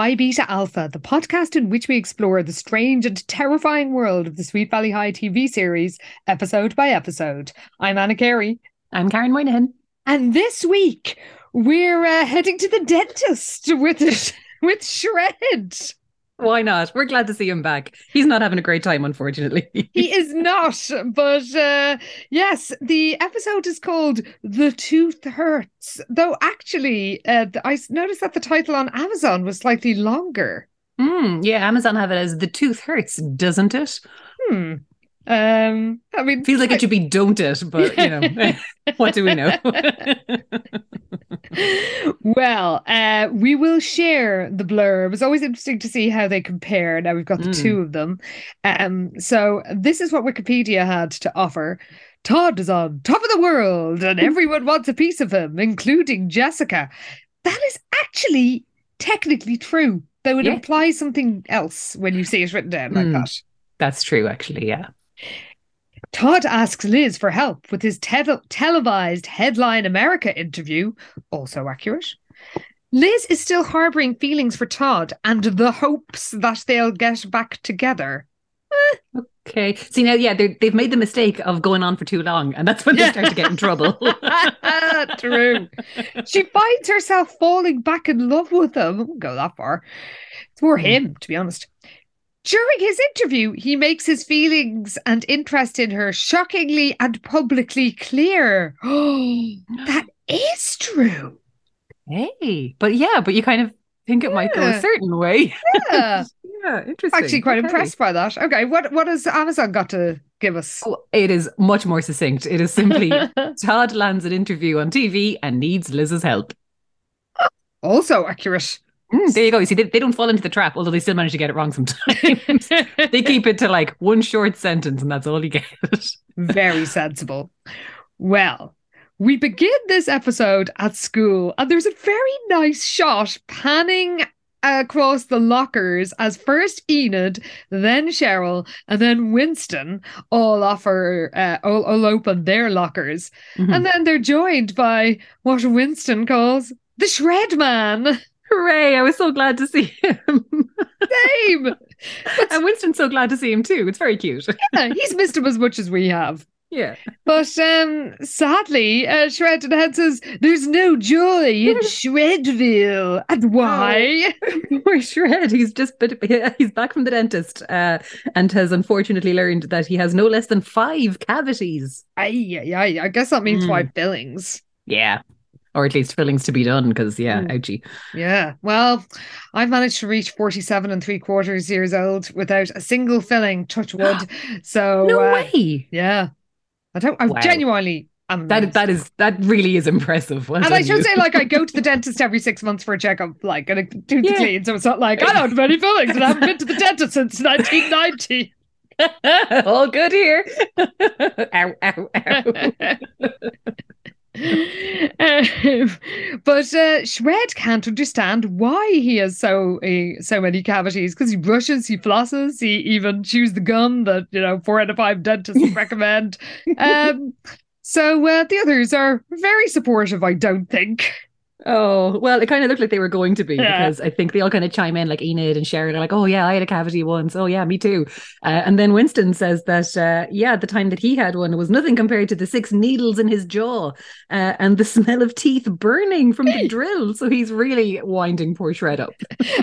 Pi Beta Alpha, the podcast in which we explore the strange and terrifying world of the Sweet Valley High TV series, episode by episode. I'm Anna Carey, I'm Karen Moynihan. and this week we're uh, heading to the dentist with with Shred. Why not? We're glad to see him back. He's not having a great time, unfortunately. He is not, but uh, yes, the episode is called "The Tooth Hurts." Though actually, uh, I noticed that the title on Amazon was slightly longer. Hmm, yeah, Amazon have it as the tooth hurts, doesn't it? Hmm. Um. I mean, Feels like it should be don't it, but you know, what do we know? well, uh, we will share the blurb. It's always interesting to see how they compare. Now we've got the Mm. two of them. Um, so this is what Wikipedia had to offer. Todd is on top of the world, and everyone wants a piece of him, including Jessica. That is actually technically true. Though it Yeah. implies something else when you see it written down like Mm. that. That's true, actually. Yeah. Todd asks Liz for help with his tel- televised Headline America interview, also accurate. Liz is still harboring feelings for Todd and the hopes that they'll get back together. Okay. See now, yeah, they they've made the mistake of going on for too long, and that's when they start to get in trouble. True. She finds herself falling back in love with him. I wouldn't go that far. It's more Hmm. him, to be honest. During his interview, he makes his feelings and interest in her shockingly and publicly clear. that is true. hey, but yeah, but you kind of think it might go a certain way. Yeah. yeah, interesting. Actually, quite Okay. impressed by that. Okay, what what has Amazon got to give us? Oh, it is much more succinct. It is simply Todd lands an interview on TV and needs Liz's help. also accurate. Mm, there you go. You see, they, they don't fall into the trap, although they still manage to get it wrong sometimes. they keep it to like one short sentence, and that's all you get. Very sensible. Well, we begin this episode at school, and there's a very nice shot panning across the lockers as first Enid, then Cheryl, and then Winston all offer, uh, all, all open their lockers. Mhm. And then they're joined by what Winston calls the Shred Man. Hooray! I was so glad to see him. Same. and Winston's so glad to see him too. It's very cute. Yeah, he's missed him as much as we have. Yeah. But um, sadly, uh, Shred Head says there's no joy in Shredville. And why? Poor Shred. He's just he's back from the dentist uh, and has unfortunately learned that he has no less than five cavities. Ay, ay, ay, I guess that means Mm. five billings. Yeah. Or at least fillings to be done, because yeah, Mm. ouchie. Yeah. Well, I've managed to reach 47 and three quarters years old without a single filling, touch wood. So, No uh, way. yeah. I don't, I Wow. genuinely am. That amazed. that is that really is impressive. Well and I should you. say, like, I go to the dentist every six months for a checkup, like, and a tooth Yeah. clean. So it's not like I don't have any fillings and I haven't been to the dentist since 1990. All good here. ow, ow, ow. Um, but uh, Shred can't understand why he has so uh, so many cavities because he brushes, he flosses, he even chews the gum that you know four out of five dentists recommend. Um, so uh, the others are very supportive. I don't think. Oh, well, it kind of looked like they were going to be Yeah. because I think they all kind of chime in, like Enid and Sharon are like, oh, yeah, I had a cavity once. Oh, yeah, me too. Uh, and then Winston says that, uh, yeah, the time that he had one was nothing compared to the six needles in his jaw uh, and the smell of teeth burning from the drill. So he's really winding poor Shred up.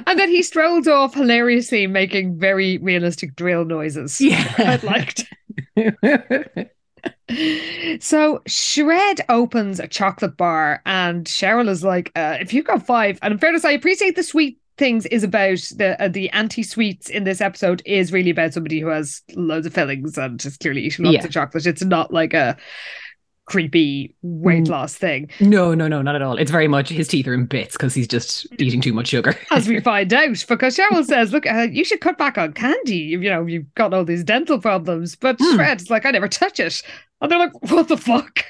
And then he strolls off hilariously, making very realistic drill noises. Yeah. I liked. So Shred opens a chocolate bar, and Cheryl is like, uh, "If you've got five, and in fairness, I appreciate the sweet things is about the uh, the anti sweets in this episode is really about somebody who has loads of fillings and is clearly eating lots Yeah. of chocolate. It's not like a creepy weight Mm. loss thing, No, no, no, not at all. It's very much his teeth are in bits because he's just eating too much sugar. as we find out. Because Cheryl says, "Look, uh, you should cut back on candy. You know, you've got all these dental problems." But Hmm. Shred's like, "I never touch it," and they're like, "What the fuck?"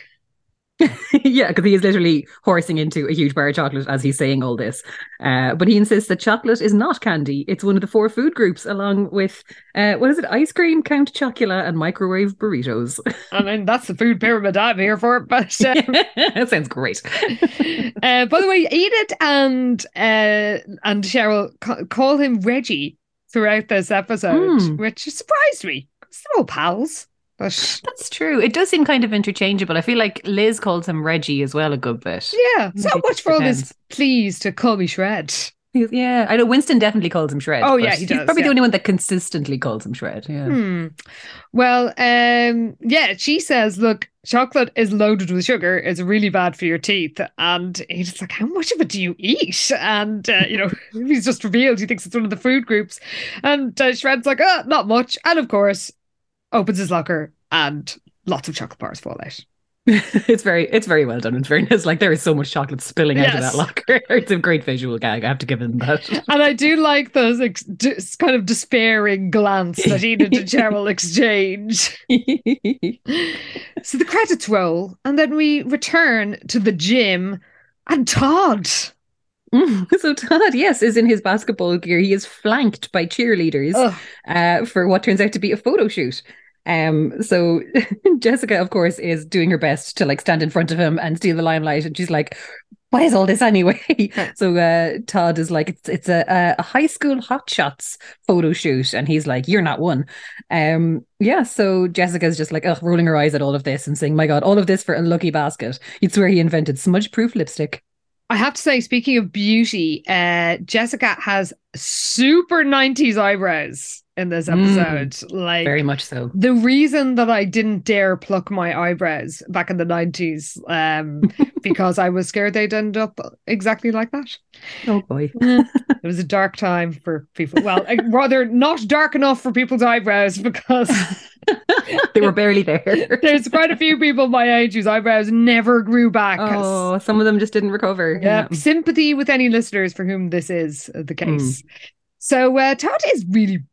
yeah, because he is literally horsing into a huge bar of chocolate as he's saying all this. Uh, but he insists that chocolate is not candy. It's one of the four food groups, along with uh, what is it? Ice cream, Count Chocula, and microwave burritos. I mean, that's the food pyramid I'm here for. But uh, that sounds great. uh, by the way, Edith and uh, and Cheryl ca- call him Reggie throughout this episode, Hmm. which surprised me. They're all pals. But That's true. It does seem kind of interchangeable. I feel like Liz calls him Reggie as well a good bit. yeah, so much for all this please to call me Shred. Yeah, I know Winston definitely calls him Shred. Oh, but yeah, he he's probably yeah. the only one that consistently calls him Shred. Yeah. Hmm. Well, um, yeah, she says, look, chocolate is loaded with sugar. It's really bad for your teeth. And he's like, how much of it do you eat? And, uh, you know, he's just revealed he thinks it's one of the food groups. And uh, Shred's like, oh, not much. And of course, opens his locker and lots of chocolate bars fall out. it's very it's very well done. It's very nice. Like there is so much chocolate spilling out of that locker. It's a great visual gag. I have to give him that. And I do like those ex- dis- kind of despairing glance that Enid and Cheryl exchange. So the credits roll, and then we return to the gym, and Todd. so Todd, yes, is in his basketball gear. He is flanked by cheerleaders uh, for what turns out to be a photo shoot. Um, so Jessica, of course, is doing her best to like stand in front of him and steal the limelight, and she's like, "Why is all this anyway?" so uh, Todd is like, "It's it's a, a high school hotshots photo shoot," and he's like, "You're not one." Um, yeah. So Jessica's just like, ugh, rolling her eyes at all of this and saying, "My God, all of this for a lucky basket." You'd swear he invented smudge-proof lipstick. I have to say, speaking of beauty, uh, Jessica has super 90s eyebrows in this Mm. episode. like Very much so. the reason that I didn't dare pluck my eyebrows back in the 90s, um, because I was scared they'd end up exactly like that. Oh boy. It was a dark time for people. Well, uh, rather not dark enough for people's eyebrows because they were barely there. there's quite a few people my age whose eyebrows never grew back. Oh, some of them just didn't recover. Yeah, sympathy with any listeners for whom this is the case. So uh, Todd is really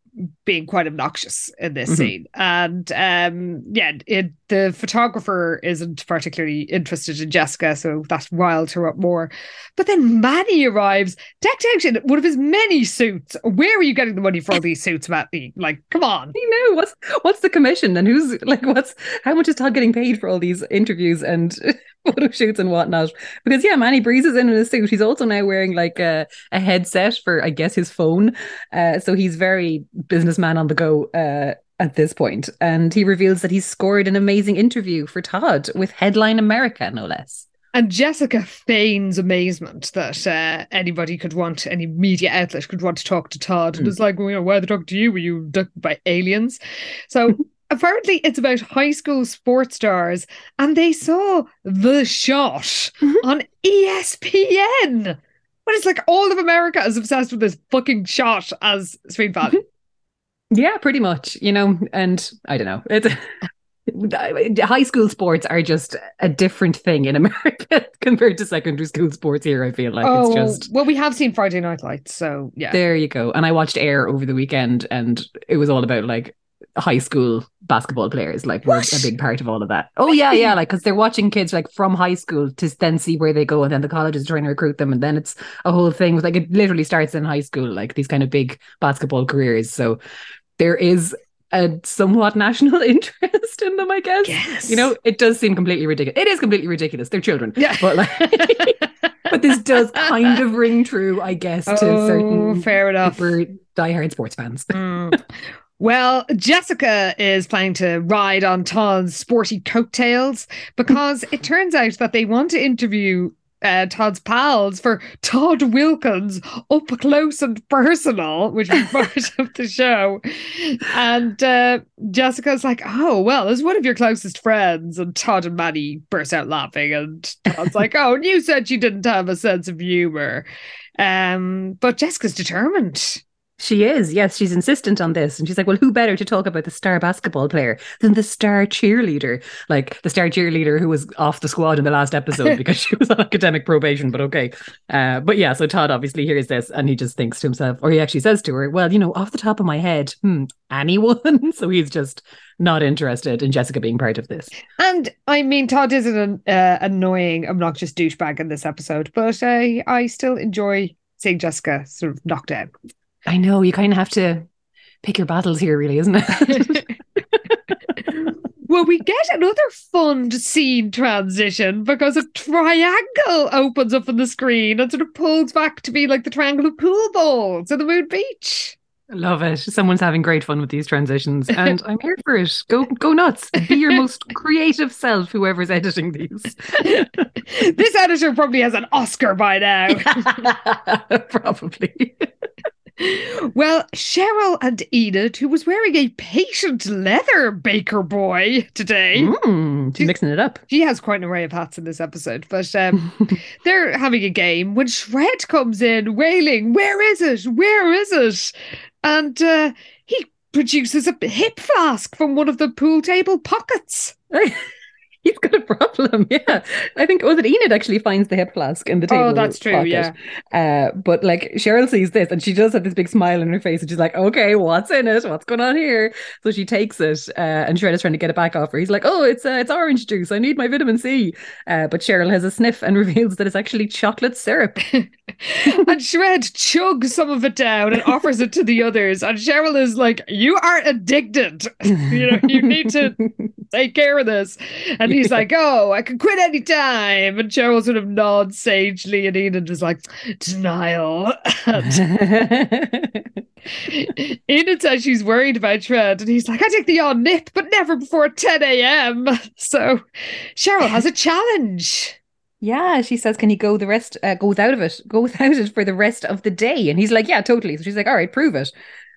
being quite obnoxious in this Mhm. scene, and um, yeah, it, the photographer isn't particularly interested in Jessica, so that riled her up more. But then Manny arrives, decked out in one of his many suits. Where are you getting the money for all these suits, Manny? Like, come on. I know what's what's the commission and who's like what's how much is Todd getting paid for all these interviews and photo shoots and whatnot? Because yeah, Manny breezes in in a suit. He's also now wearing like a, a headset for I guess his phone. Uh, so he's very businessman on the go. Uh, at this point. and he reveals that he's scored an amazing interview for Todd with Headline America, no less. And Jessica feigns amazement that uh, anybody could want, any media outlet could want to talk to Todd. And Mm. it's like, well, you know, why are they talking to you? Were you abducted by aliens? So apparently it's about high school sports stars, and they saw the shot Mhm. on ESPN. But it's like all of America is obsessed with this fucking shot as Sweet Valley. Yeah, pretty much. You know, and I don't know. It's high school sports are just a different thing in America compared to secondary school sports here. I feel like oh, it's just well, we have seen Friday Night Lights, so yeah. there you go. And I watched Air over the weekend, and it was all about like high school basketball players. Like were What? a big part of all of that. Oh yeah, yeah. Like because they're watching kids like from high school to then see where they go, and then the college is trying to recruit them, and then it's a whole thing with like it literally starts in high school, like these kind of big basketball careers. So there is a somewhat national interest in them, I guess. Yes. You know, it does seem completely ridiculous. It is completely ridiculous. They're children. Yeah. But like but this does kind of ring true, I guess, to oh, certain fair enough. super diehard sports fans. Mm. Well, Jessica is planning to ride on Todd's sporty coattails because it turns out that they want to interview uh, Todd's pals for Todd Wilkins up close and personal, which is part of the show. And uh, Jessica's like, "Oh well, as one of your closest friends," and Todd and Manny burst out laughing, and Todd's like, "Oh, and you said you didn't have a sense of humor." Um, but Jessica's determined. She is, yes, she's insistent on this. And she's like, well, who better to talk about the star basketball player than the star cheerleader? Like the star cheerleader who was off the squad in the last episode because she was on academic probation, but okay. Uh, but yeah, so Todd obviously hears this and he just thinks to himself, or he actually says to her, well, you know, off the top of my head, hmm, anyone? so he's just not interested in Jessica being part of this. And I mean, Todd is an uh, annoying, obnoxious douchebag in this episode, but uh, I still enjoy seeing Jessica sort of knocked out. I know you kind of have to pick your battles here, really, isn't it? well, we get another fun scene transition because a triangle opens up on the screen and sort of pulls back to be like the triangle of pool balls at the Moon Beach. I Love it. Someone's having great fun with these transitions, and I'm here for it. Go, go nuts. Be your most creative self, whoever's editing these. this editor probably has an Oscar by now. probably. Well, Cheryl and Enid, who was wearing a patient leather baker boy today. Mm, she's mixing it up. She has quite an array of hats in this episode, but um, they're having a game when Shred comes in wailing, Where is it? Where is it? And uh, he produces a hip flask from one of the pool table pockets. He's got a problem. Yeah. I think, was it Enid actually finds the hip flask in the table? Oh, that's true. Pocket. Yeah. Uh, but like Cheryl sees this and she does have this big smile on her face and she's like, okay, what's in it? What's going on here? So she takes it uh, and Shred is trying to get it back off her. He's like, oh, it's uh, it's orange juice. I need my vitamin C. Uh, but Cheryl has a sniff and reveals that it's actually chocolate syrup. and Shred chugs some of it down and offers it to the others. And Cheryl is like, you are addicted. you know, you need to take care of this. And he's like, oh, I can quit anytime. And Cheryl sort of nods sagely, and Enid is like, denial. Enid says she's worried about Shred, and he's like, I take the odd nip, but never before 10 a.m. So Cheryl has a challenge. Yeah, she says, "Can you go the rest? Uh, go without of it? Go without it for the rest of the day?" And he's like, "Yeah, totally." So she's like, "All right, prove it."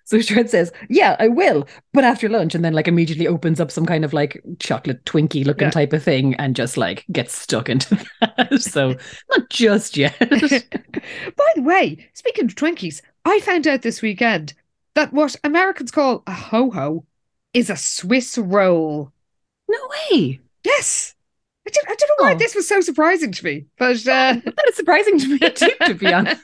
So Shred says, "Yeah, I will, but after lunch." And then like immediately opens up some kind of like chocolate Twinkie looking Yeah. type of thing, and just like gets stuck into that. so not just yet. By the way, speaking of Twinkies, I found out this weekend that what Americans call a ho ho is a Swiss roll. no way. Yes. I don't, I don't know why Oh. this was so surprising to me, but uh, That is surprising to me too, to be honest.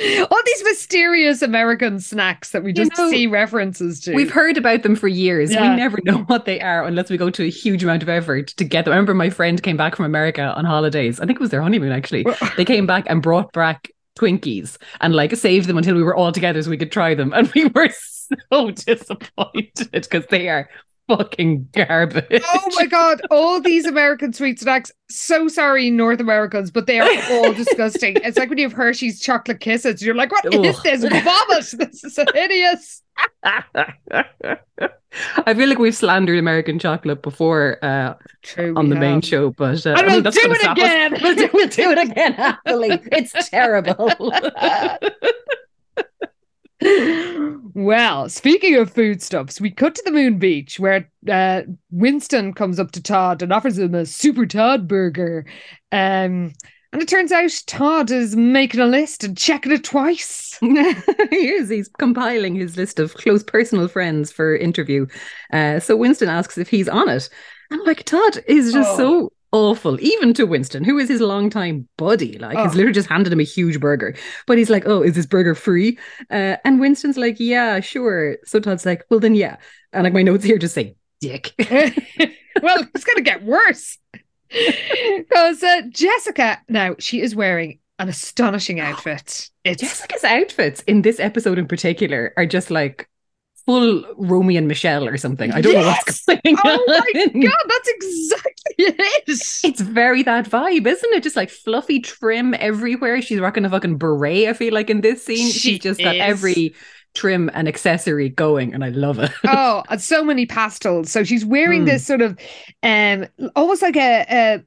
All these mysterious American snacks that we You just know, see references to. We've heard about them for years. Yeah. We never know what they are unless we go to a huge amount of effort to get them. I remember my friend came back from America on holidays. I think it was their honeymoon actually. They came back and brought back Twinkies and like saved them until we were all together so we could try them. And we were so disappointed because they are fucking garbage. Oh my god, all these American sweet snacks. So sorry, North Americans, but they are all disgusting. It's like when you have Hershey's chocolate kisses. You're like, what is Ugh. this vomit? This is hideous. I feel like we've slandered American chocolate before uh, True. on the main show, but uh, And I mean, we'll do it again. We'll do, we'll do it again happily. It's terrible. Well, speaking of foodstuffs, we cut to the Moon Beach where uh, Winston comes up to Todd and offers him a Super Todd burger. Um, and it turns out Todd is making a list and checking it twice. he is. He's compiling his list of close personal friends for interview. Uh, so Winston asks if he's on it. And like Todd is just Oh. so awful, even to Winston, who is his longtime buddy. Like he's Oh. literally just handed him a huge burger. But he's like, Oh, is this burger free? Uh, and Winston's like, Yeah, sure. So Todd's like, Well then yeah. And like my notes here just say dick. well, it's going to get worse. Because uh, Jessica, now, she is wearing an astonishing outfit. It's Jessica's outfits in this episode in particular are just like full Romy and Michele or something. I don't know what's Yes! going Oh my on. God, that's exactly it. It's very that vibe, isn't it? Just like fluffy trim everywhere. She's rocking a fucking beret, I feel like, in this scene. She She's just got every trim and accessory going, and I love it. oh, and so many pastels. So she's wearing Mm. this sort of um almost like a,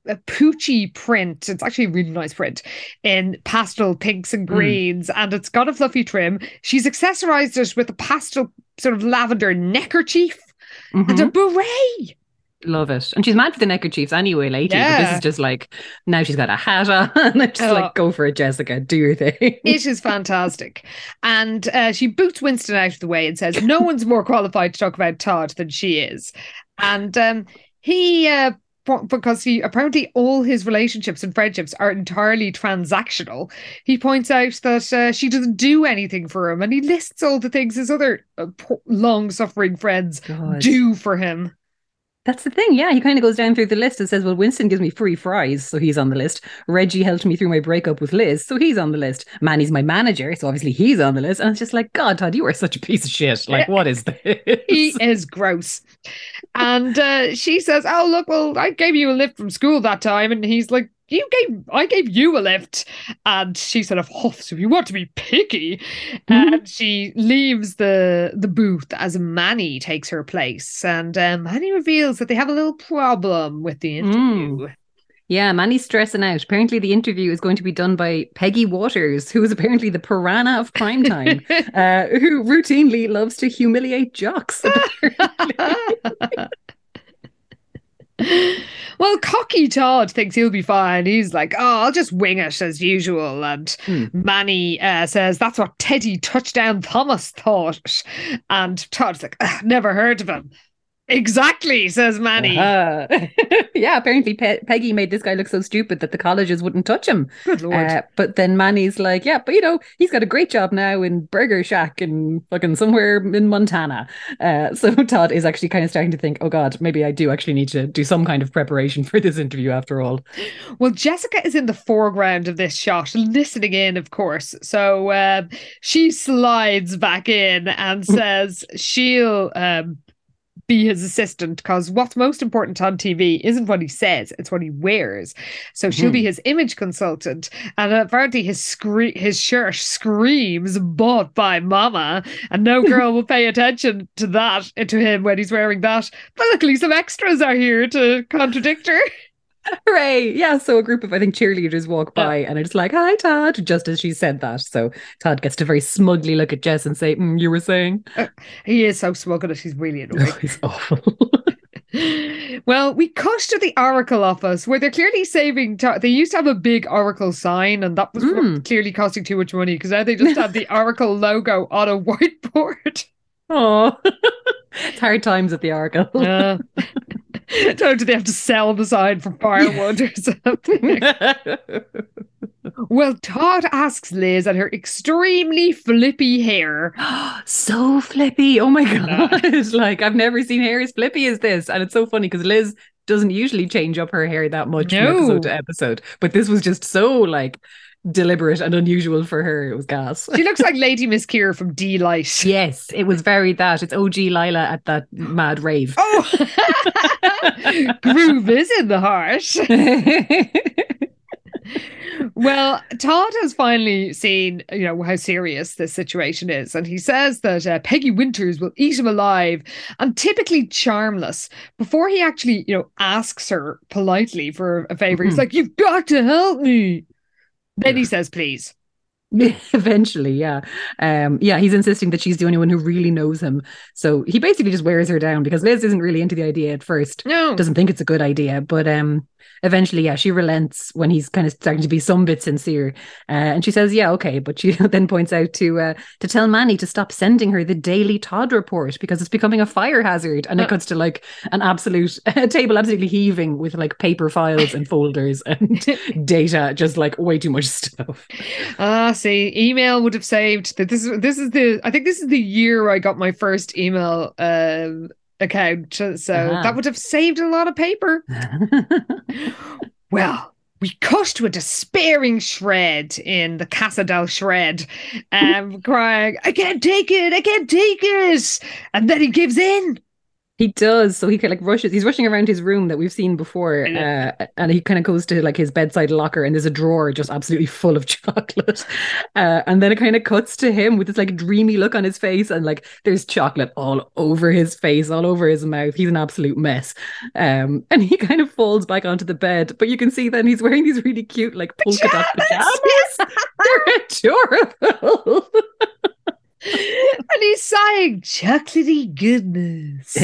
a a Pucci print. It's actually a really nice print in pastel pinks and Mm. greens, and it's got a fluffy trim. She's accessorized it with a pastel sort of lavender neckerchief and Mhm. a beret. Love it. And she's mad for the neckerchiefs anyway lately. But this is just like now she's got a hat on. and I'm just Oh. like, go for it, Jessica. Do your thing. It is fantastic. And uh, she boots Winston out of the way and says, No one's more qualified to talk about Todd than she is. And um, he, uh, because he apparently all his relationships and friendships are entirely transactional, he points out that uh, she doesn't do anything for him. And he lists all the things his other uh, long suffering friends God. do for him. That's the thing. Yeah, he kind of goes down through the list and says, Well, Winston gives me free fries, so he's on the list. Reggie helped me through my breakup with Liz, so he's on the list. Manny's my manager, so obviously he's on the list. And it's just like, God, Todd, you are such a piece of shit. Like, what is this? he is gross. And uh, she says, "Oh look, well, I gave you a lift from school that time," and he's like, "You gave, I gave you a lift," and she sort of huffs, "If you want to be picky," and she leaves the the booth as Manny takes her place, and um, Manny reveals that they have a little problem with the interview. Yeah, Manny's stressing out. Apparently, the interview is going to be done by Peggy Walters, who is apparently the piranha of primetime, uh, who routinely loves to humiliate jocks. well, cocky Todd thinks he'll be fine. He's like, oh, I'll just wing it as usual. And Hmm. Manny uh, says that's what Teddy Touchdown Thomas thought. And Todd's like, never heard of him. Exactly, says Manny. Uh, yeah, apparently Pe- Peggy made this guy look so stupid that the colleges wouldn't touch him. Good lord. Uh, but then Manny's like, yeah, but you know, he's got a great job now in Burger Shack in fucking somewhere in Montana. Uh, so Todd is actually kind of starting to think, oh God, maybe I do actually need to do some kind of preparation for this interview after all. Well, Jessica is in the foreground of this shot, listening in, of course. So uh, she slides back in and says she'll um, be his assistant because what's most important on TV isn't what he says, it's what he wears. So she'll be hmm. his image consultant. And apparently his scre- his shirt screams bought by mama and no girl will pay attention to that to him when he's wearing that. But luckily some extras are here to contradict her. Hooray! Yeah, so a group of I think cheerleaders walk Yeah. by and are just like, "Hi, Todd," just as she said that. So Todd gets to very smugly look at Jess and say, mm, "You were saying." He is so smug at it, he's really annoying. Oh, he's awful. well, we cut to the Oracle office where they're clearly saving. ti- they used to have a big Oracle sign, and that was Mm. clearly costing too much money because now they just have the Oracle logo on a whiteboard. oh, it's hard times at the Oracle. Uh, don't do they have to sell the sign for firewood or something? well, Todd asks Liz and her extremely flippy hair. so flippy. Oh my god. like I've never seen hair as flippy as this. And it's so funny because Liz doesn't usually change up her hair that much from episode to episode. But this was just so like deliberate and unusual for her. It was gas. She looks like Lady Miss Kier from Deee-Lite. yes, it was very that. It's OG Lila at that mad rave. Oh, groove is in the heart. Well, Todd has finally seen, you know, how serious this situation is, and he says that uh, Peggy Winters will eat him alive, and typically charmless. Before he actually, you know, asks her politely for a favor, he's Mhm. like, "You've got to help me." Then he says, "Please." Eventually, yeah. Um, yeah, he's insisting that she's the only one who really knows him. So he basically just wears her down because Liz isn't really into the idea at first. No, Doesn't think it's a good idea, but um eventually, yeah, she relents when he's kind of starting to be some bit sincere. Uh, and she says, Yeah, okay. But she then points out to uh to tell Manny to stop sending her the daily Todd report because it's becoming a fire hazard. And Uh. it cuts to like an absolute table absolutely heaving with like paper files and folders and data, just like way too much stuff. Ah, see, email would have saved that. This is this is the I think this is the year I got my first email um account, so Ah. that would have saved a lot of paper. Well, we cut to a despairing shred in the Casa del Shred, um, crying, "I can't take it! I can't take it!" And then he gives in. He does. So he kind of like rushes. He's rushing around his room that we've seen before, uh, and he kind of goes to like his bedside locker, and there's a drawer just absolutely full of chocolate. Uh, and then it kind of cuts to him with this like dreamy look on his face, and like there's chocolate all over his face, all over his mouth. He's an absolute mess. Um, and he kind of falls back onto the bed, but you can see then he's wearing these really cute like polka dot pajamas. They're adorable. And he's saying chocolatey goodness.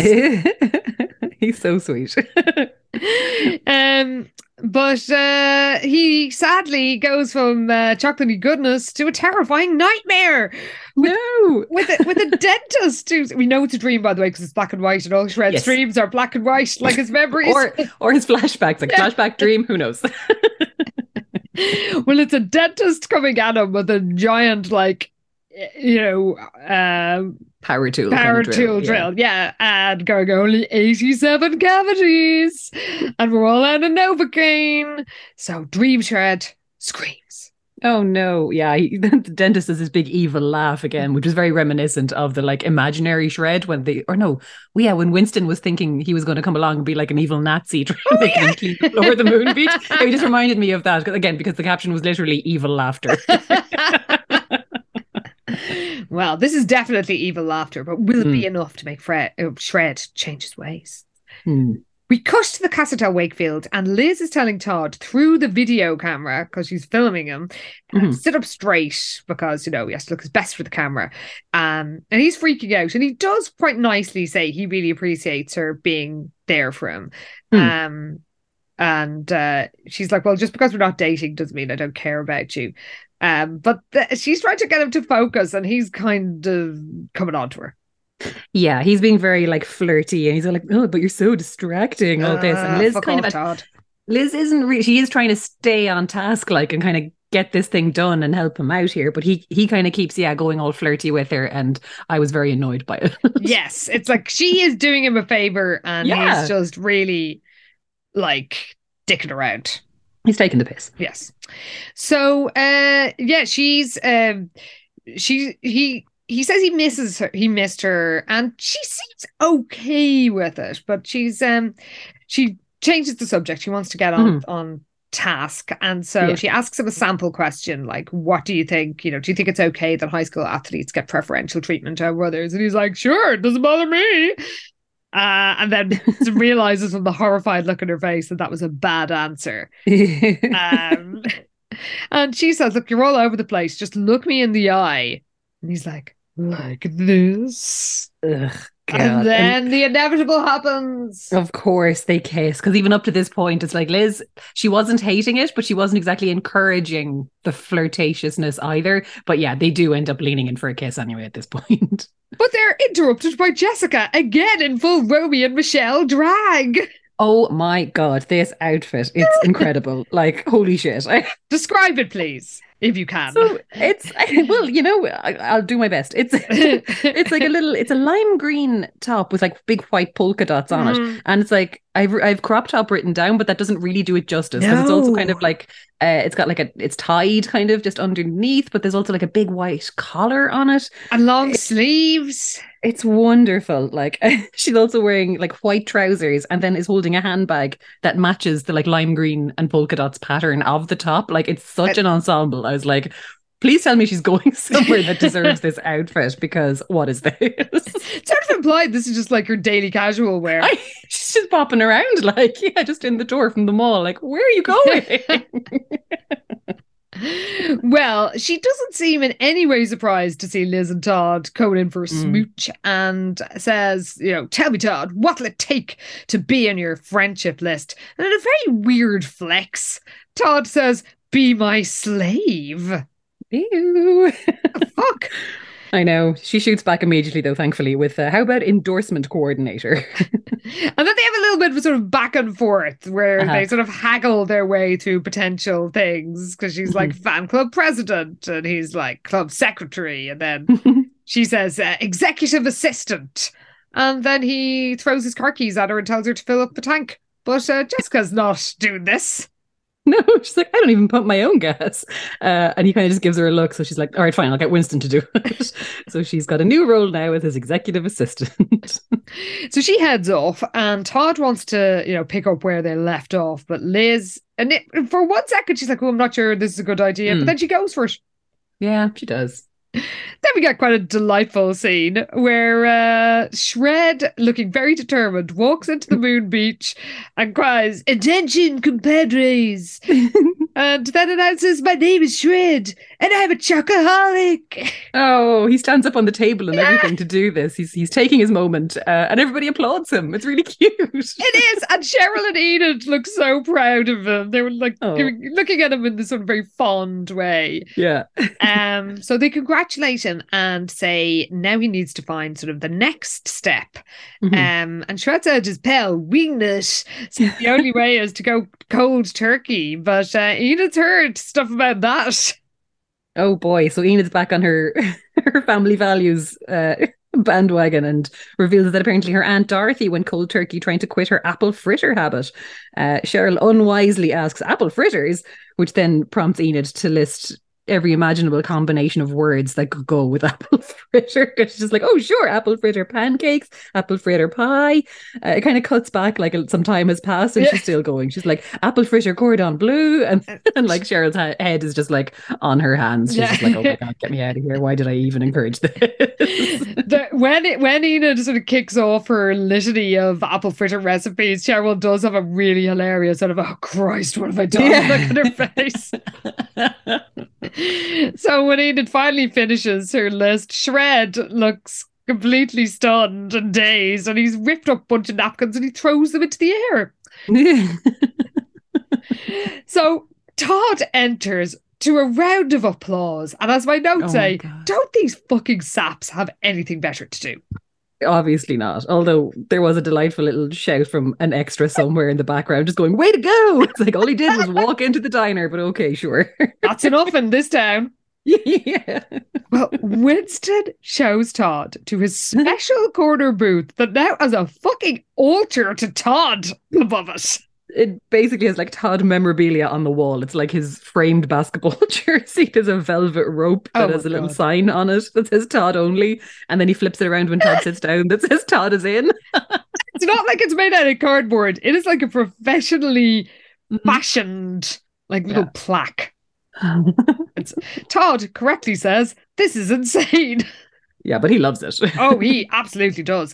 He's so sweet. um, but uh, he sadly goes from uh, chocolatey goodness to a terrifying nightmare no. with a, with a dentist. Who's, we know it's a dream, by the way, because it's black and white, and all Shred's Yes. dreams are black and white, like his memories. or or his flashbacks, like flashback dream, who knows? well, it's a dentist coming at him with a giant, like, you know, um, Power tool. kind of power tool yeah. drill. Yeah. And going only 87 cavities. And we're all out of Novocaine. So Dream Shred screams. Oh no, yeah. He, the dentist does this big evil laugh again, which is very reminiscent of the like imaginary shred when they or no, yeah, when Winston was thinking he was going to come along and be like an evil Nazi trying to make him clean the floor the moon beach. It just reminded me of that again because the caption was literally evil laughter. Well, this is definitely evil laughter, but will it Hmm. be enough to make Fred, uh, Shred change his ways? Hmm. We cut to the Casa Wakefield, and Liz is telling Todd through the video camera because she's filming him, Mhm. sit up straight because you know he has to look his best for the camera. Um, and he's freaking out, and he does quite nicely say he really appreciates her being there for him. Hmm. Um, and uh, she's like, "Well, just because we're not dating doesn't mean I don't care about you." Um, but she's trying to get him to focus, and he's kind of coming on to her. Yeah, he's being very like flirty and he's like, Oh, but you're so distracting, all this. And Ah, Liz kind off, of. Liz isn't really she is trying to stay on task like and kind of get this thing done and help him out here. But he he kind of keeps, yeah, going all flirty with her, and I was very annoyed by it. yes, it's like she is doing him a favor, and Yeah. he's just really like dicking around. He's taking the piss. Yes. So, uh, yeah, she's um, she he he says he misses her. He missed her, and she seems okay with it. But she's um, she changes the subject. She wants to get on on task, and so Yeah. she asks him a sample question like, "What do you think? You know, do you think it's okay that high school athletes get preferential treatment over others?" And he's like, "Sure, it doesn't bother me." Uh, and then realizes from the horrified look in her face that that was a bad answer. Um, and she says, Look, you're all over the place. Just look me in the eye. And he's like, Like this. Ugh. And then the inevitable happens. Of course they kiss because even up to this point, it's like Liz, she wasn't hating it, but she wasn't exactly encouraging the flirtatiousness either. But yeah, they do end up leaning in for a kiss anyway at this point. But they're interrupted by Jessica again in full Romy and Michele drag. Oh my god, this outfit, it's incredible. Like, holy shit. Describe it, please, if you can. so it's well, you know, I, I'll do my best. It's it's like a little it's a lime green top with like big white polka dots on it. Mhm. And it's like I've I've crop top written down, but that doesn't really do it justice because it's also kind of like uh, it's got like a it's tied kind of just underneath, but there's also like a big white collar on it. And long sleeves. It's wonderful. Like she's also wearing like white trousers and then is holding a handbag that matches the like lime green and polka dots pattern of the top. Like it's such an ensemble. I was like, please tell me she's going somewhere that deserves this outfit because what is this? It's sort of implied this is just like her daily casual wear. I, she's just popping around, like, yeah, just in the door from the mall. Like, where are you going? Well, she doesn't seem in any way surprised to see Liz and Todd going in for a Mm. smooch and says, you know, tell me, Todd, what'll it take to be on your friendship list? And in a very weird flex, Todd says, be my slave. Ew. Fuck. I know. She shoots back immediately, though, thankfully, with uh, how about endorsement coordinator? And then they have a little bit of sort of back and forth where Uh-huh. they sort of haggle their way through potential things because she's like fan club president and he's like club secretary. And then she says uh, executive assistant. And then he throws his car keys at her and tells her to fill up the tank. But uh, Jessica's not doing this. No, she's like, I don't even pump my own gas. Uh, and he kind of just gives her a look. So she's like, all right, fine, I'll get Winston to do it. so she's got a new role now with his executive assistant. So she heads off, and Todd wants to, you know, pick up where they left off. But Liz, and it, for one second, she's like, "Oh, I'm not sure this is a good idea," Hmm. but then she goes for it. yeah, she does. Then we get quite a delightful scene where uh, Shred, looking very determined, walks into the moon beach and cries, Attention, compadres! and then announces, My name is Shred, and I'm a chocoholic. Oh, he stands up on the table and everything to do this. He's he's taking his moment, uh, and everybody applauds him. It's really cute. It is, and Cheryl and Enid look so proud of him. They were like Oh. looking at him in this sort of very fond way. yeah. Um, so they congratulate him and say now he needs to find sort of the next step. Mhm. Um, and his pal, wingnut. The only way is to go cold turkey. But uh, Enid's heard stuff about that. Oh boy, so Enid's back on her her family values uh, bandwagon and reveals that apparently her aunt Dorothy went cold turkey trying to quit her apple fritter habit. Uh, Cheryl unwisely asks apple fritters, which then prompts Enid to list every imaginable combination of words that could go with apple fritter. It's just like, oh sure, apple fritter pancakes, apple fritter pie. Uh, it kind of cuts back like some time has passed and Yeah. she's still going. She's like apple fritter cordon bleu, and and like Cheryl's head is just like on her hands. She's just like, oh my god, get me out of here! Why did I even encourage this? The, when it, when Enid sort of kicks off her litany of apple fritter recipes, Cheryl does have a really hilarious sort of oh Christ, what have I done? Yeah. Look at her face. so when Enid finally finishes her list, Shred looks completely stunned and dazed, and he's ripped up a bunch of napkins and he throws them into the air. So Todd enters to a round of applause, and as my notes Oh my say, God. don't these fucking saps have anything better to do? Obviously not. Although there was a delightful little shout from an extra somewhere in the background, just going, "Way to go!" It's like all he did was walk into the diner, but okay, sure. That's enough in this town. yeah. Well, Winston shows Todd to his special corner booth that now has a fucking altar to Todd above it. It basically has like Todd memorabilia on the wall. It's like his framed basketball jersey. There's a velvet rope Oh that my has a little God. sign on it that says Todd only. And then he flips it around when Todd sits down that says Todd is in. It's not like it's made out of cardboard. It is like a professionally mm-hmm. fashioned like little Yeah. plaque. It's Todd correctly says, This is insane. Yeah, but he loves it. Oh, he absolutely does.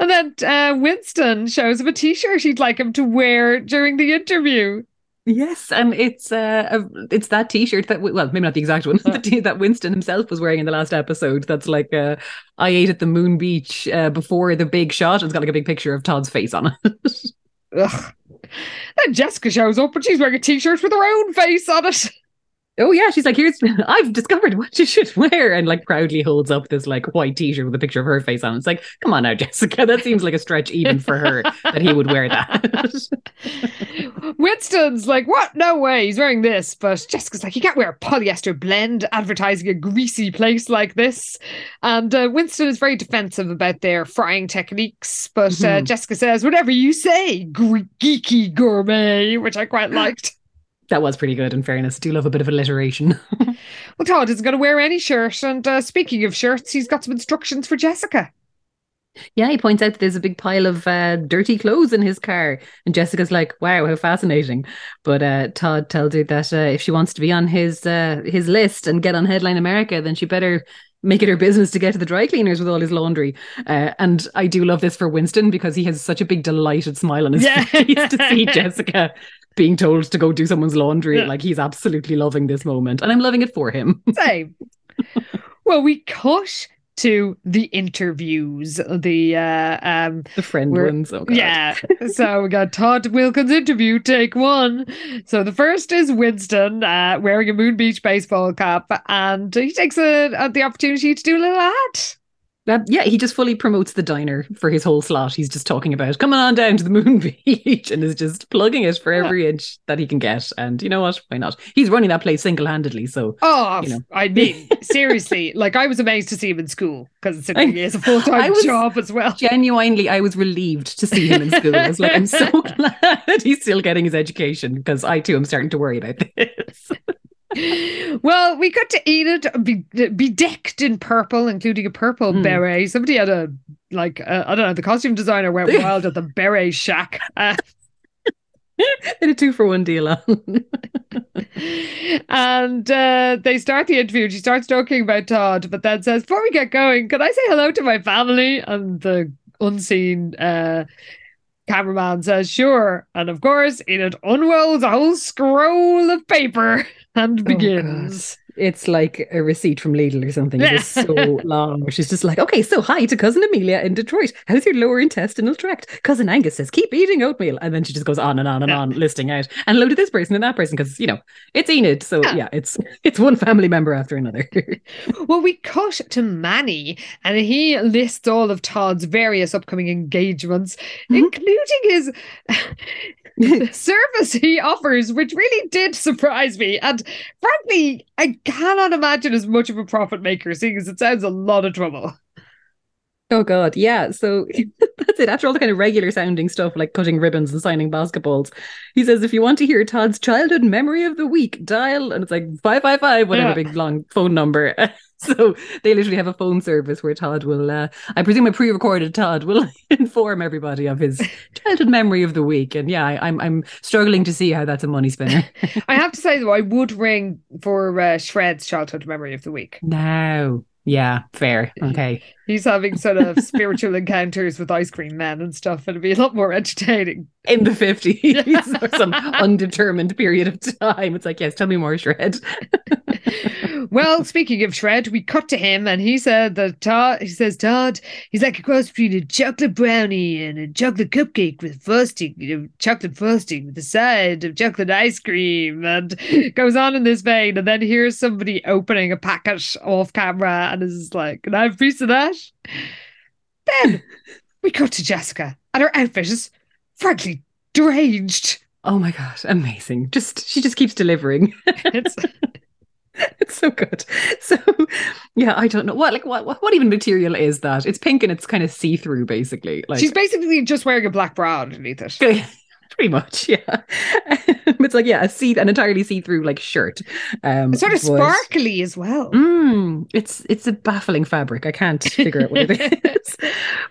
And then uh, Winston shows him a t shirt he'd like him to wear during the interview. Yes, and it's uh, a, it's that T-shirt that well, maybe not the exact one, the t- that Winston himself was wearing in the last episode. That's like uh, I ate at the Moon Beach uh, before the big shot. It's got like a big picture of Todd's face on it. Ugh. Then Jessica shows up and she's wearing a t shirt with her own face on it. Oh yeah, she's like, "Here's I've discovered what you should wear," and like proudly holds up this like white T-shirt with a picture of her face on. It's like, come on now, Jessica, that seems like a stretch even for her that he would wear that. Winston's like, What? No way. He's wearing this. But Jessica's like, You can't wear a polyester blend advertising a greasy place like this. And uh, Winston is very defensive about their frying techniques. But uh, Mhm. Jessica says, Whatever you say, geeky gourmet, which I quite liked. That was pretty good. In fairness, I do love a bit of alliteration. Well, Todd isn't going to wear any shirt. And uh, speaking of shirts, he's got some instructions for Jessica. Yeah, he points out that there's a big pile of uh, dirty clothes in his car. And Jessica's like, wow, how fascinating. But uh, Todd tells her that uh, if she wants to be on his uh, his list and get on Headline America, then she better make it her business to get to the dry cleaners with all his laundry. Uh, and I do love this for Winston because he has such a big delighted smile on his Yeah. face to see Jessica being told to go do someone's laundry. Yeah. Like he's absolutely loving this moment. And I'm loving it for him. Same. well, we cut to the interviews. The uh, um, the friend ones. Oh, God. Yeah. so we got Todd Wilkins interview, take one. So the first is Winston uh, wearing a Moon Beach baseball cap, and he takes a, uh, the opportunity to do a little ad. Uh, yeah, he just fully promotes the diner for his whole slot. He's just talking about coming on down to the moon beach and is just plugging it for every inch that he can get. And you know what? Why not? He's running that place single handedly. So, Oh, you know. I mean, seriously, like I was amazed to see him in school because it's a full time job as well. genuinely, I was relieved to see him in school. I was like, I'm so glad he's still getting his education because I too am starting to worry about this. Well, we got to Enid be, bedecked in purple, including a purple Hmm. beret. Somebody had a like uh, I don't know. The costume designer went wild at the beret shack, uh, In a two for one deal and uh, they start the interview. She starts talking about Todd, but then says, "Before we get going, can I say hello to my family?" And the unseen uh, cameraman says, "Sure." And of course, Enid unrolls a whole scroll of paper and begins. It's like a receipt from Lidl or something. It's so long. She's just like, okay, so hi to cousin Amelia in Detroit. How's your lower intestinal tract? Cousin Angus says, keep eating oatmeal. And then she just goes on and on and Yeah. on, listing out and hello to this person and that person because, you know, it's Enid. So Yeah. yeah, it's it's one family member after another. Well, we cut to Manny, and he lists all of Todd's various upcoming engagements, Mhm. including his service he offers, which really did surprise me. And frankly, I cannot imagine as much of a profit maker, seeing as it sounds a lot of trouble. Oh God, yeah. So that's it. After all the kind of regular sounding stuff like cutting ribbons and signing basketballs, he says if you want to hear Todd's childhood memory of the week, dial and it's like five five five, whatever Yeah. big long phone number. so they literally have a phone service where Todd will, uh, I presume a pre-recorded Todd will inform everybody of his childhood memory of the week. And yeah, I, I'm I'm struggling to see how that's a money spinner. I have to say, though, I would ring for uh, Shred's childhood memory of the week. now, yeah, fair, okay. He's having sort of spiritual encounters with ice cream men and stuff. It'd be a lot more entertaining. In the 50s or some undetermined period of time. It's like, yes, tell me more, Shred. well, speaking of Shred, we cut to him and he said that Todd, he says, Todd, he's like a cross between a chocolate brownie and a chocolate cupcake with frosting, you know, chocolate frosting with a side of chocolate ice cream, and goes on in this vein. And then here's somebody opening a packet off camera and is like, Can I have a piece of that? Then we cut to Jessica and her outfit is frankly deranged. Oh my god, amazing. Just she just keeps delivering. It's it's so good. So yeah, I don't know. What like what what, even material is that? It's pink and it's kind of see-through basically. Like she's basically just wearing a black bra underneath it. pretty much, yeah. it's like yeah, a see an entirely see-through like shirt. Um It's sort of but- sparkly as well. Mm, it's it's a baffling fabric. I can't figure out what it is.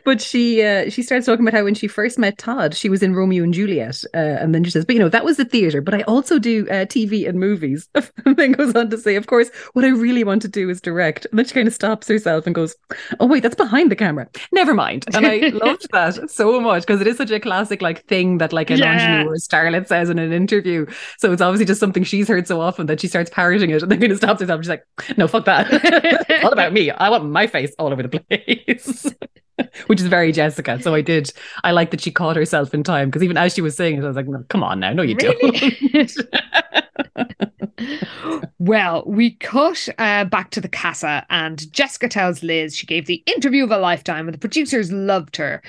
But she uh, she starts talking about how when she first met Todd, she was in Romeo and Juliet, uh, and then she says, "But you know that was the theater, but I also do uh, TV and movies." and then goes on to say, "Of course, what I really want to do is direct." And then she kind of stops herself and goes, "Oh wait, that's behind the camera. Never mind." And I loved that so much because it is such a classic like thing that like an Yeah. Ingenue or a starlet says in an interview. So it's obviously just something she's heard so often that she starts parroting it, and then kind of stops herself. She's like, "No, fuck that. all about me. I want my face all over the place." Which is very Jessica. So I did. I like that she caught herself in time because even as she was saying it, I was like, no, "Come on now, no, you Really? don't." well, we cut uh, back to the casa, and Jessica tells Liz she gave the interview of a lifetime, and the producers loved her.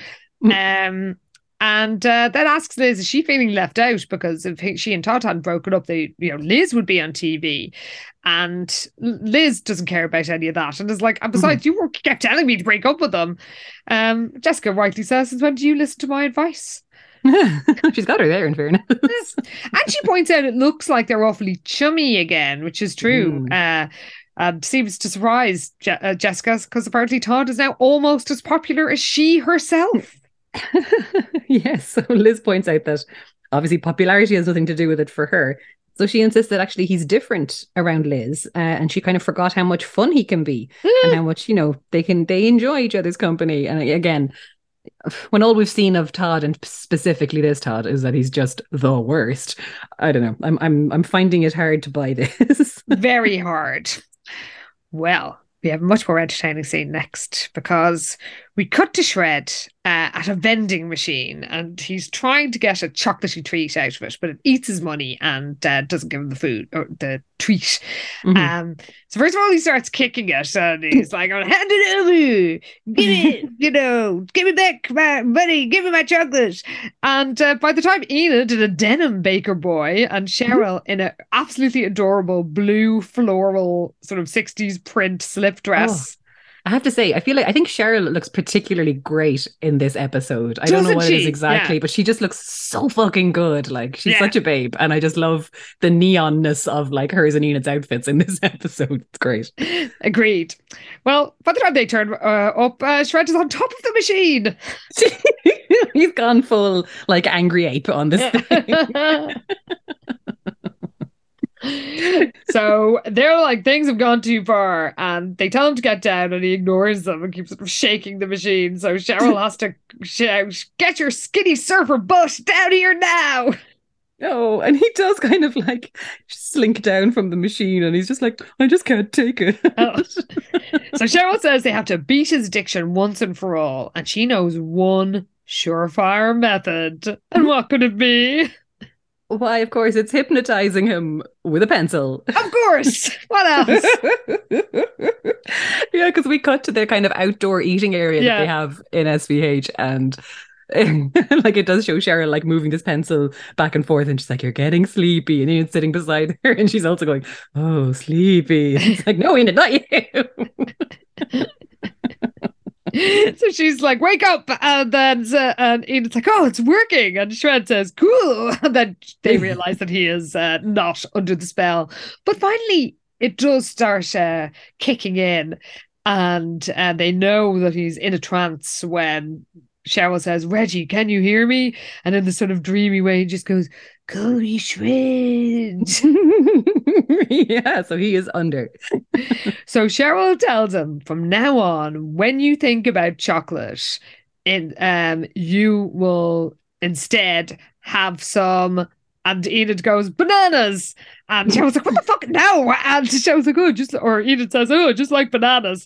Um, and uh, then asks Liz, is she feeling left out? Because if he- she and Todd hadn't broken up, they, you know, Liz would be on TV, and Liz doesn't care about any of that, and is like, and besides, you were kept telling me to break up with them. Um, Jessica rightly says, "Since when do you listen to my advice?" She's got her there, in fairness. And she points out it looks like they're awfully chummy again, which is true. Mm. Uh, um, seems to surprise Je- uh, Jessica because apparently Todd is now almost as popular as she herself. yes. So Liz points out that obviously popularity has nothing to do with it for her. So she insists that actually he's different around Liz, uh, and she kind of forgot how much fun he can be and how much you know they can they enjoy each other's company. And again, when all we've seen of Todd and specifically this Todd is that he's just the worst. I don't know. I'm I'm I'm finding it hard to buy this. Very hard. Well, we have a much more entertaining scene next because we cut to Shred uh, at a vending machine and he's trying to get a chocolatey treat out of it, but it eats his money and uh, doesn't give him the food or the treat. Mhm. Um, so first of all, he starts kicking it and he's like, I'm "Hand it over, give it, you know, give me back my money, give me my chocolate." And uh, by the time Enid in a denim baker boy and Cheryl in an absolutely adorable blue floral sort of sixties print slip dress. I have to say, I feel like I think Cheryl looks particularly great in this episode. I don't know Doesn't what it is exactly, Yeah. but she just looks so fucking good. Like she's Yeah. such a babe, and I just love the neonness of like hers and Enid's outfits in this episode. It's great. Agreed. Well, by the time they turn uh, up, uh, Shred is on top of the machine. He's gone full like angry ape on this thing. So they're like things have gone too far and they tell him to get down and he ignores them and keeps shaking the machine so cheryl has to shout get your skinny surfer butt down here now Oh, and he does kind of like slink down from the machine, and he's just like, I just can't take it. Oh. so cheryl says they have to beat his addiction once and for all and she knows one surefire method and what could it be Why, of course, it's hypnotizing him with a pencil. of course what else yeah, because we cut to the kind of outdoor eating area Yeah. that they have in SVH, and like it does show Cheryl like moving this pencil back and forth, and she's like, "You're getting sleepy," and Enid's sitting beside her, and she's also going, "Oh, sleepy." And It's like, "No, Ian, not you." so she's like, "Wake up!" And then uh, and Enid's like, "Oh, it's working." And Shred says, "Cool." And then they realize that he is uh, not under the spell. But finally, it does start uh, kicking in, and uh, they know that he's in a trance when Cheryl says, "Reggie, can you hear me?" And in the sort of dreamy way, he just goes, "Cody Shred." yeah, so he is under. So Cheryl tells him from now on, when you think about chocolate, in um, you will instead have some. And Enid goes bananas, and Cheryl's like, "What the fuck? No!" And Cheryl's like, "Oh, just," or Enid says, "Oh, just like bananas."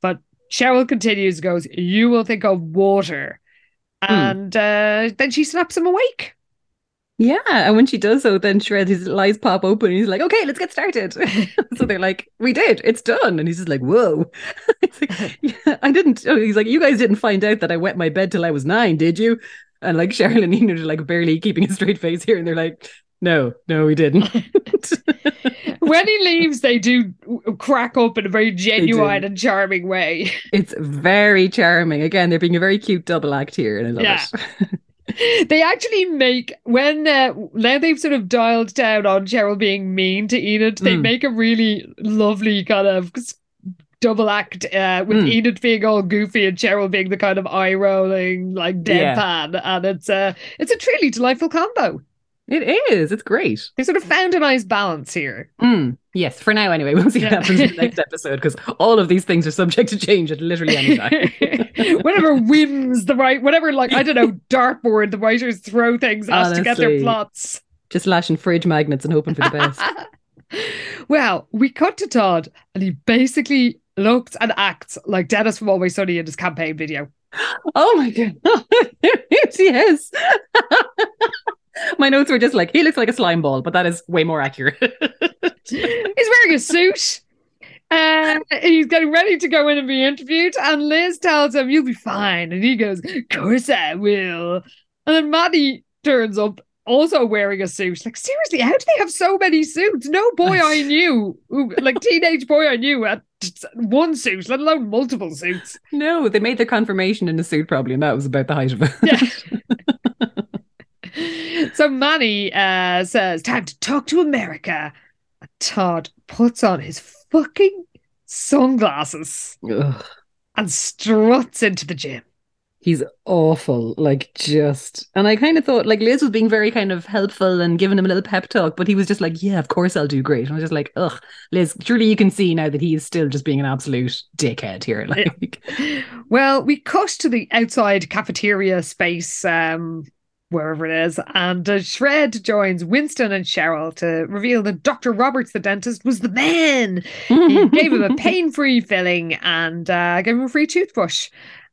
But Cheryl continues, goes, "You will think of water," and uh, then she snaps him awake. Yeah, and when she does so, then Shred his eyes pop open, and he's like, "Okay, let's get started." so they're like, "We did, it's done," and he's just like, "Whoa!" Like, yeah, I didn't. Oh, he's like, "You guys didn't find out that I wet my bed till I was nine, did you?" And like Cheryl and Enid are like barely keeping a straight face here, and they're like, "No, no, we didn't." when he leaves, they do crack up in a very genuine and charming way. it's very charming. Again, they're being a very cute double act here, and I love Yeah. it. they actually make when uh, now they've sort of dialed down on Cheryl being mean to Enid. They Mm. make a really lovely kind of double act uh, with Mm. Enid being all goofy and Cheryl being the kind of eye rolling like Yeah. deadpan, and it's uh, it's a truly delightful combo. It is. It's great. They sort of found a nice balance here. Mm, yes, for now anyway. We'll see Yeah. what happens in the next episode because all of these things are subject to change at literally any time. whatever whims the right, whatever like I don't know, dartboard the writers throw things at to get their plots. Just lashing fridge magnets and hoping for the best. well, we cut to Todd, and he basically looks and acts like Dennis from Always Sunny in his campaign video. oh my god. yes, yes. My notes were just like, he looks like a slime ball, but that is way more accurate. He's wearing a suit. Uh, he's getting ready to go in and be interviewed, and Liz tells him, You'll be fine. And he goes, Of course I will. And then Manny turns up, also wearing a suit. Like, seriously, how do they have so many suits? No boy I knew, who, like teenage boy I knew, had one suit, let alone multiple suits. no, they made their confirmation in a suit probably, and that was about the height of it. Yeah. so Manny uh, says, Time to talk to America. And Todd puts on his fucking sunglasses Ugh. and struts into the gym. He's awful, like just. And I kind of thought, like, Liz was being very kind of helpful and giving him a little pep talk, but he was just like, "Yeah, of course I'll do great." And I was just like, "Ugh, Liz, surely you can see now that he is still just being an absolute dickhead here." Like, Well, we cut to the outside cafeteria space, um, wherever it is, and uh, Shred joins Winston and Cheryl to reveal that Dr. Roberts, the dentist, was the man. He gave him a pain free filling and uh, gave him a free toothbrush.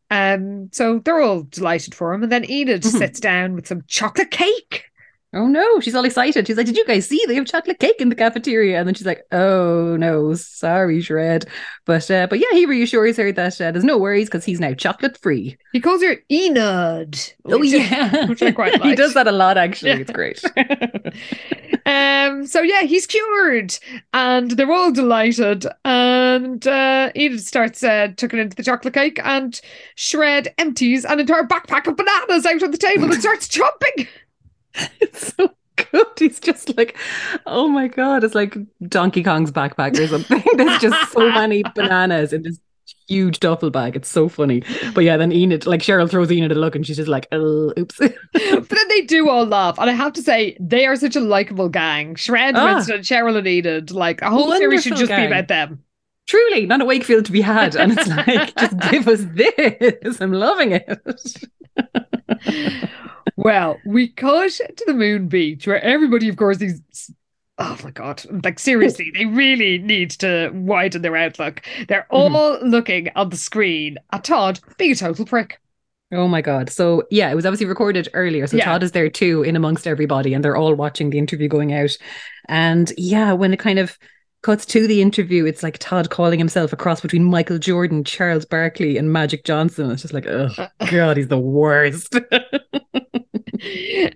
Um, so they're all delighted for him. And then Enid Mhm. sits down with some chocolate cake. Oh no, she's all excited. She's like, Did you guys see they have chocolate cake in the cafeteria? And then she's like, Oh no, sorry, Shred. But uh, but yeah, he reassures her that uh, there's no worries because he's now chocolate free. He calls her Enid. Oh yeah. which I quite like. he does that a lot actually. Yeah. It's great. um so yeah he's cured and they're all delighted and uh Enid starts uh tucking into the chocolate cake and Shred empties an entire backpack of bananas out on the table and starts chomping it's so good. He's just like, oh my god, it's like Donkey Kong's backpack or something. There's just so many bananas in this huge duffel bag. It's so funny. But yeah, then Enid, like Cheryl throws Enid a look and she's just like, oh, oops. but then they do all laugh and I have to say they are such a likable gang Shred Ah. Winston Cheryl and Enid like a whole series should just be about them Truly, not a Wakefield to be had. And it's like, just give us this. I'm loving it. Well, we cut to the moon beach where everybody, of course, these. Oh my God. Like, seriously, they really need to widen their outlook. They're Mhm. all looking on the screen at Todd being a total prick. Oh my god. So yeah, it was obviously recorded earlier. So Yeah. Todd is there too in amongst everybody and they're all watching the interview going out. And yeah, when it kind of cuts to the interview, it's like Todd calling himself a cross between Michael Jordan, Charles Barkley, and Magic Johnson. It's just like, oh god, he's the worst.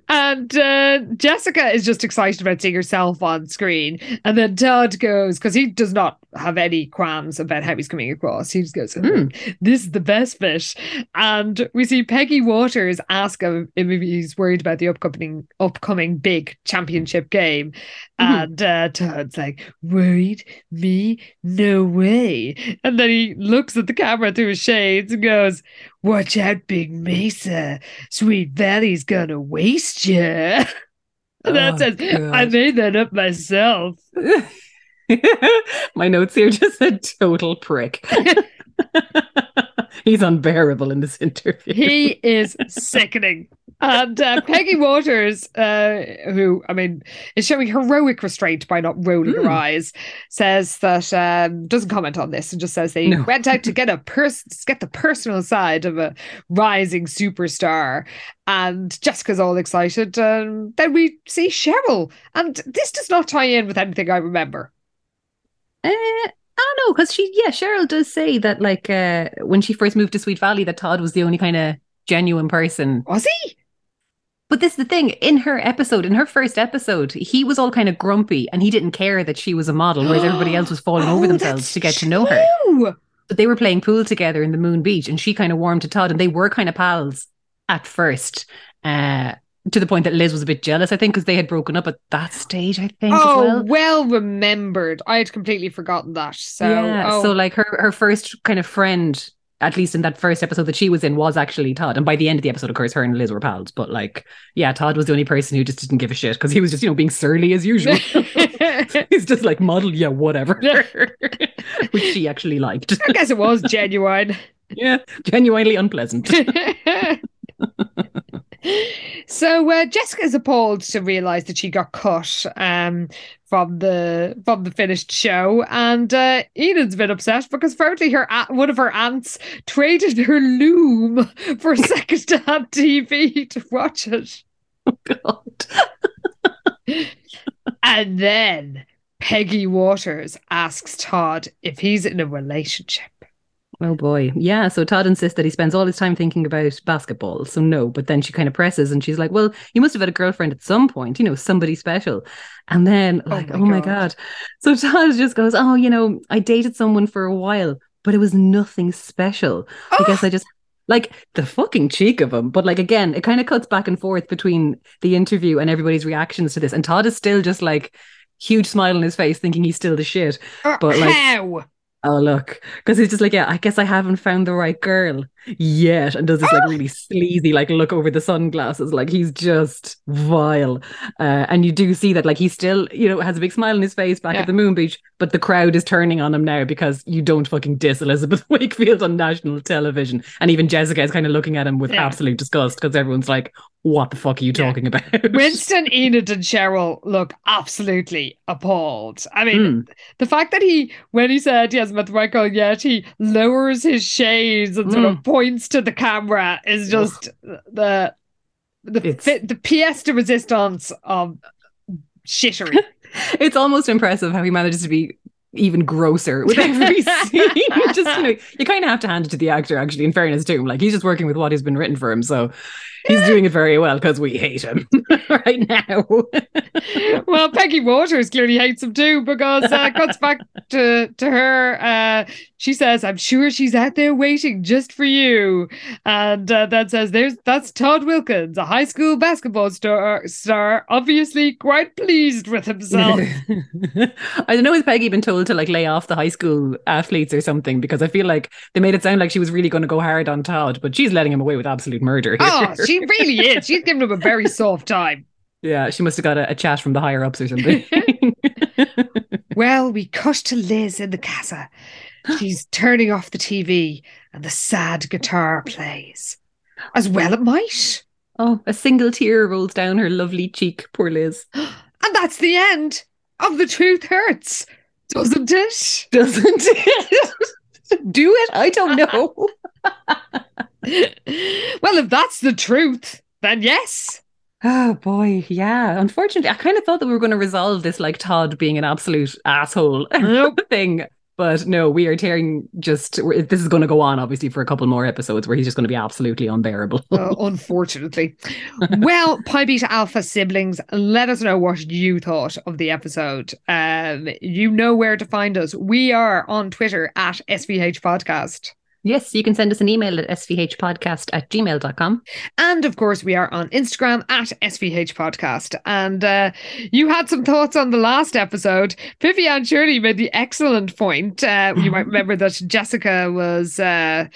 and uh, Jessica is just excited about seeing herself on screen. And then Todd goes, because he does not have any qualms about how he's coming across. He just goes, "Oh, Hmm. This is the best bit. And we see Peggy Walters ask him if he's worried about the upcoming upcoming big championship game. Mhm. And uh, Todd's like, Worried? Me? No way. And then he looks at the camera through his shades and goes, Watch out, Big Mesa. Sweet Valley's gonna waste you. And that Oh, says, I made that up myself. My notes here just said total prick. he's unbearable in this interview. He is sickening. And uh, Peggy Walters, uh, who, I mean, is showing heroic restraint by not rolling her Mm. eyes, says that, um, doesn't comment on this and just says they No. went out to get a person, get the personal side of a rising superstar. And Jessica's all excited. Um, then we see Cheryl. And this does not tie in with anything I remember. Uh, I don't know because she, yeah, Cheryl does say that like uh, when she first moved to Sweet Valley, that Todd was the only kind of genuine person. Was he? But this is the thing in her episode, in her first episode, he was all kind of grumpy and he didn't care that she was a model, whereas everybody else was falling over Oh, themselves to get to know her. true. But they were playing pool together in the Moon Beach, and she kind of warmed to Todd, and they were kind of pals at first. Uh, to the point that Liz was a bit jealous, I think, because they had broken up at that stage. I think. Oh, as well. well remembered. I had completely forgotten that. So, yeah. oh. So like her her first kind of friend, at least in that first episode that she was in, was actually Todd. And by the end of the episode, of course, her and Liz were pals. But like, yeah, Todd was the only person who just didn't give a shit because he was just you know being surly as usual. He's just like model, yeah, whatever, which she actually liked. I guess it was genuine. yeah, genuinely unpleasant. So uh, Jessica is appalled to realise that she got cut um, from the from the finished show, and uh, Enid's a bit upset because apparently her one of her aunts traded her loom for a second-hand TV to watch it, God. and then Peggy Walters asks Todd if he's in a relationship. Oh boy. Yeah. So Todd insists that he spends all his time thinking about basketball. So no, but then she kind of presses and she's like, Well, you must have had a girlfriend at some point, you know, somebody special. And then, Oh like, my oh my God. God. So Todd just goes, Oh, you know, I dated someone for a while, but it was nothing special. I guess I just like the fucking cheek of him. But like again, it kind of cuts back and forth between the interview and everybody's reactions to this. And Todd is still just like huge smile on his face, thinking he's still the shit. Uh, But, like- how? Oh look, because he's just like, yeah, I guess I haven't found the right girl yet, and does this like really sleazy, like look over the sunglasses, like he's just vile. Uh, and you do see that, like he still, you know, has a big smile on his face back Yeah. at the Moon Beach, but the crowd is turning on him now because you don't fucking diss Elizabeth Wakefield on national television, and even Jessica is kind of looking at him with Yeah. absolute disgust because everyone's like, what the fuck are you Yeah. talking about? Winston, Enid, and Cheryl look absolutely appalled. I mean, Mm. the fact that he, when he said he hasn't met the right girl yet, he lowers his shades and sort of points to the camera is just the the It's- the pièce de resistance of shittery. it's almost impressive how he manages to be even grosser with every scene. just you know, you kind of have to hand it to the actor. Actually, in fairness to him, like he's just working with what has been written for him, so he's doing it very well because we hate him right now. well, Peggy Walters clearly hates him too because uh, cuts back to to her. Uh, she says, "I'm sure she's out there waiting just for you," and uh, then says, "There's that's Todd Wilkins, a high school basketball star, star, obviously quite pleased with himself." I don't know. Has Peggy been told to like lay off the high school athletes or something? Because I feel like they made it sound like she was really going to go hard on Todd, but she's letting him away with absolute murder. Here. oh, she really is. She's giving him a very soft time. yeah, she must have got a, a chat from the higher ups or something. Well, we cut to Liz in the casa. She's turning off the TV, and the sad guitar plays. As well it might. oh, a single tear rolls down her lovely cheek. Poor Liz. And that's the end of The Truth Hurts, doesn't it? Doesn't it? Do it? I don't know. Well, if that's the truth, then yes. Oh boy, yeah. Unfortunately, I kind of thought that we were going to resolve this like Todd being an absolute asshole Nope. thing, but no, we are tearing. Just this is going to go on, obviously, for a couple more episodes where he's just going to be absolutely unbearable. Uh, unfortunately. well, Pi Beta Alpha siblings, let us know what you thought of the episode. Um, you know where to find us. We are on Twitter at SVH Podcast. Yes, you can send us an email at svhpodcast at gmail.com. And of course, we are on Instagram at SVH Podcast. And uh, you had some thoughts on the last episode. Vivian Shirley made the excellent point. Uh, you might remember that Jessica was. Uh,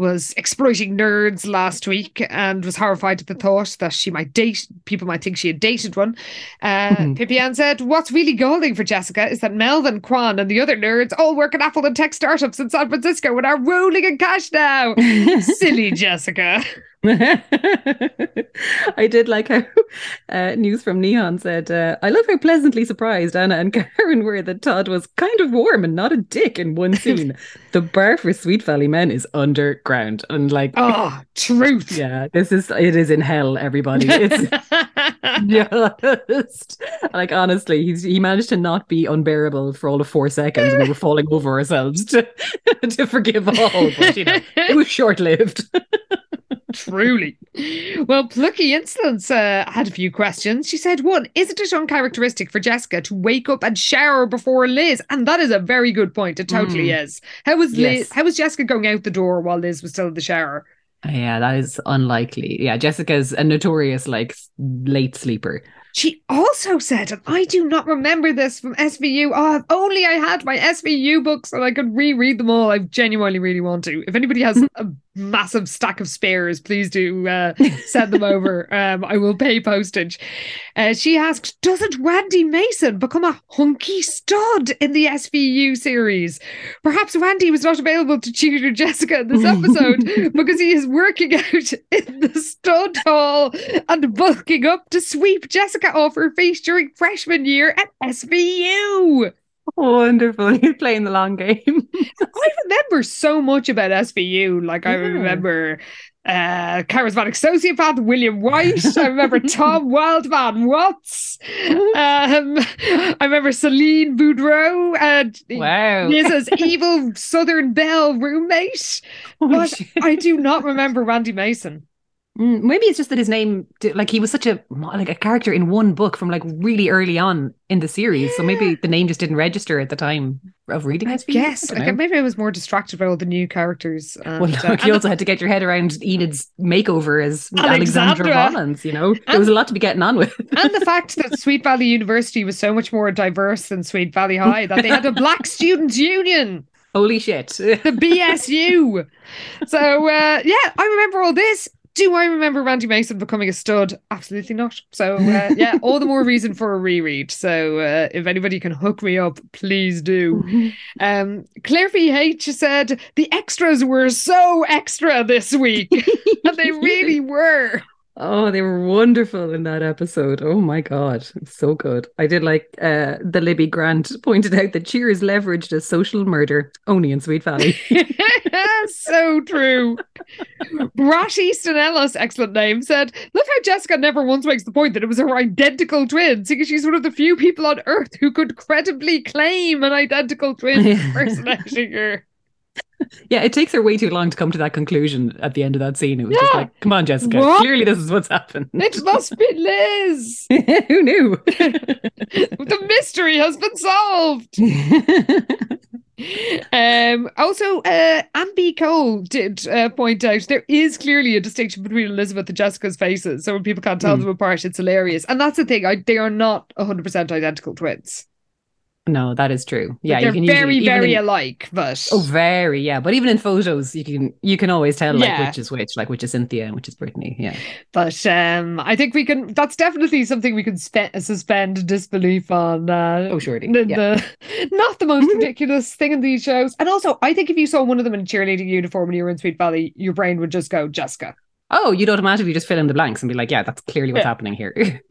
was exploiting nerds last week and was horrified at the thought that she might date people might think she had dated one. Uh, Mhm. Pippian said, What's really galling for Jessica is that Melvin, Kwan, and the other nerds all work at Apple and tech startups in San Francisco and are rolling in cash now. Silly Jessica. I did like how uh, News from Neon said, uh, I love how pleasantly surprised Anna and Karen were that Todd was kind of warm and not a dick in one scene. the bar for Sweet Valley Men is underground. And like, Oh, truth. yeah, this is, it is in hell, everybody. It's just like, honestly, he's, he managed to not be unbearable for all of four seconds. We were falling over ourselves to, to forgive all, but you know, it was short lived. Truly. Well, Plucky Insolence uh, had a few questions. She said, one, isn't it uncharacteristic for Jessica to wake up and shower before Liz? And that is a very good point. It totally hmm. is. How was Liz, Yes. how was Jessica going out the door while Liz was still in the shower? Uh, yeah, that is unlikely. Yeah, Jessica's a notorious like late sleeper. She also said, and I do not remember this from SVU. Oh, ah, if only I had my SVU books and I could reread them all. I genuinely really want to. If anybody has a massive stack of spares, please do uh, send them over. Um, I will pay postage. Uh, she asked, Doesn't Randy Mason become a hunky stud in the SVU series? Perhaps Randy was not available to tutor Jessica in this episode because he is working out in the stud hall and bulking up to sweep Jessica off her face during freshman year at SVU. Wonderful. He's playing the long game. I remember so much about SVU. Like I Yeah. remember uh charismatic sociopath William White. I remember Tom Wildman Watts. Um I remember Celine Boudreau and wow. Liz's evil Southern Belle roommate. Holy But shit. I do not remember Randy Mason. Mm, Maybe it's just that his name, like he was such a like a character in one book from like really early on in the series. So maybe the name just didn't register at the time of reading I it. guess. I I don't know. maybe I was more distracted by all the new characters. And, Well, uh, you and also had to get your head around Enid's makeover as Alexandra. Alexandra Rollins. You know, there was a lot to be getting on with. and the fact that Sweet Valley University was so much more diverse than Sweet Valley High, that they had a Black Students Union, Holy shit! the BSU. So, uh, yeah, I remember all this. Do I remember Randy Mason becoming a stud? Absolutely not. So, uh, yeah, all the more reason for a reread. So, uh, if anybody can hook me up, please do. Um, Claire VH said the extras were so extra this week, and they really were. Oh, they were wonderful in that episode. Oh my god, so good. I did like uh, the Libby Grant pointed out that Cheers leveraged a social murder only in Sweet Valley. so true. Brash Easton Ellis, excellent name, said, Look how Jessica never once makes the point that it was her identical twin, because she's one of the few people on earth who could credibly claim an identical twin impersonating her. Yeah, it takes her way too long to come to that conclusion at the end of that scene. It was just like, come on, Jessica. What? Clearly, this is what's happened. It must be Liz. Who knew? the mystery has been solved. Um, also, uh, Cole did uh, point out there is clearly a distinction between Elizabeth and Jessica's faces. So when people can't tell Hmm. them apart, it's hilarious. And that's the thing, I, they are not 100% identical twins. No, that is true. Yeah, Like, they're you can very, usually, very in- alike, but Oh, very, yeah. But even in photos, you can you can always tell like Yeah. which is which, like which is Cynthia and which is Brittany. Yeah. but um, I think we can. That's definitely something we can spe- suspend disbelief on. Uh, Oh, surely. the, yeah. the- not the most ridiculous thing in these shows. And also, I think if you saw one of them in cheerleading uniform when you were in Sweet Valley, your brain would just go Jessica. Oh, you'd automatically just fill in the blanks and be like, yeah, that's clearly what's happening here.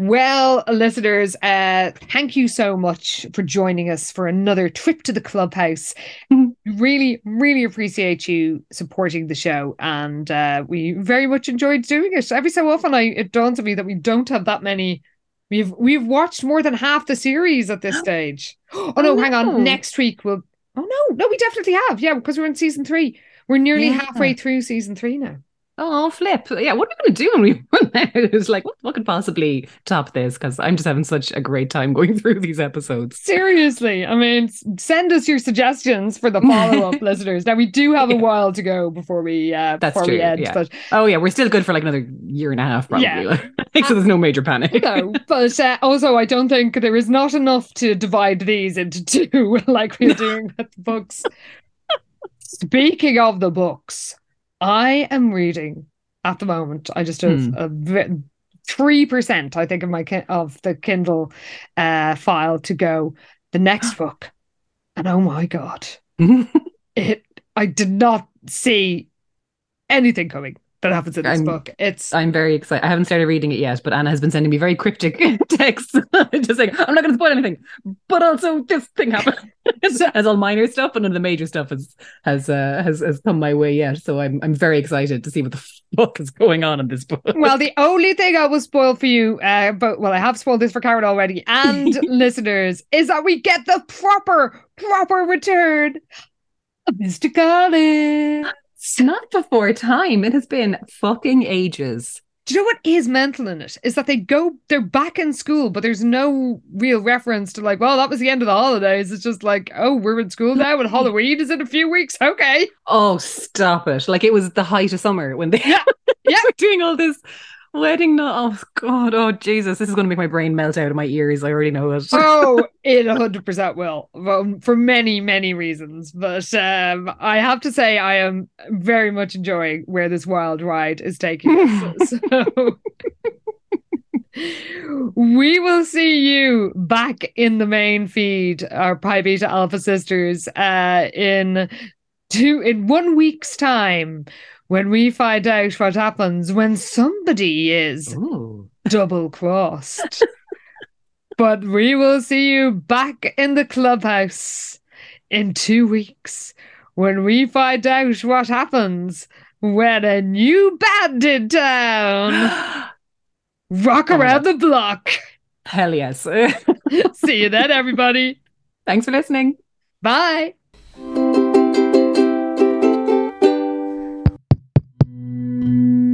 Well, listeners, uh, thank you so much for joining us for another trip to the clubhouse. Mhm. really, really appreciate you supporting the show, and uh, we very much enjoyed doing it. Every so often, I it dawns on me that we don't have that many. We've we've watched more than half the series at this stage. Oh no, Oh, hang on. Next week we'll. Oh no, no, we definitely have. Yeah, because we're in season three. We're nearly Yeah. halfway through season three now. Oh, flip. Yeah, what are we going to do when we run out? It's like, what, what could possibly top this? Because I'm just having such a great time going through these episodes. Seriously, I mean, send us your suggestions for the follow up, listeners. Now we do have a while to go before we uh, That's before we true, end, yeah. but Oh, yeah, we're still good for like another year and a half, probably. Yeah. Like, so there's no major panic. no. But uh, also, I don't think there is not enough to divide these into two, like we're doing with the books. Speaking of the books, I am reading at the moment. I just have a three percent, I think, of my of the Kindle uh, file to go. The next book, and oh my god, it I did not see anything coming that happens in this I'm- book. It's I'm very excited. I haven't started reading it yet, but Anna has been sending me very cryptic texts, just like I'm not going to spoil anything, but also this thing happened. as all minor stuff, but none of the major stuff has has uh, has has come my way yet. So I'm I'm very excited to see what the fuck is going on in this book. well, the only thing I will spoil for you, uh, but well, I have spoiled this for Karen already and listeners, is that we get the proper, proper return of Mr. Collins. It's not before time. It has been fucking ages. Do you know what is mental in it? Is that they go, they're back in school, but there's no real reference to like, well, that was the end of the holidays. It's just like, oh, we're in school now and Halloween is in a few weeks. Okay. Oh, stop it! Like it was the height of summer when they Yeah, yeah. were doing all this wedding. No, oh god, oh Jesus, this is going to make my brain melt out of my ears. I already know it. oh, it 100% will well, for many, many reasons. But um, I have to say, I am very much enjoying where this wild ride is taking us. so we will see you back in the main feed, our Pi Beta Alpha sisters, uh, in two in one week's time. When we find out what happens when somebody is Ooh. double crossed. but we will see you back in the clubhouse in two weeks when we find out what happens when a new band in town rock Oh around the block. Hell yes. see you then, everybody. Thanks for listening. Bye.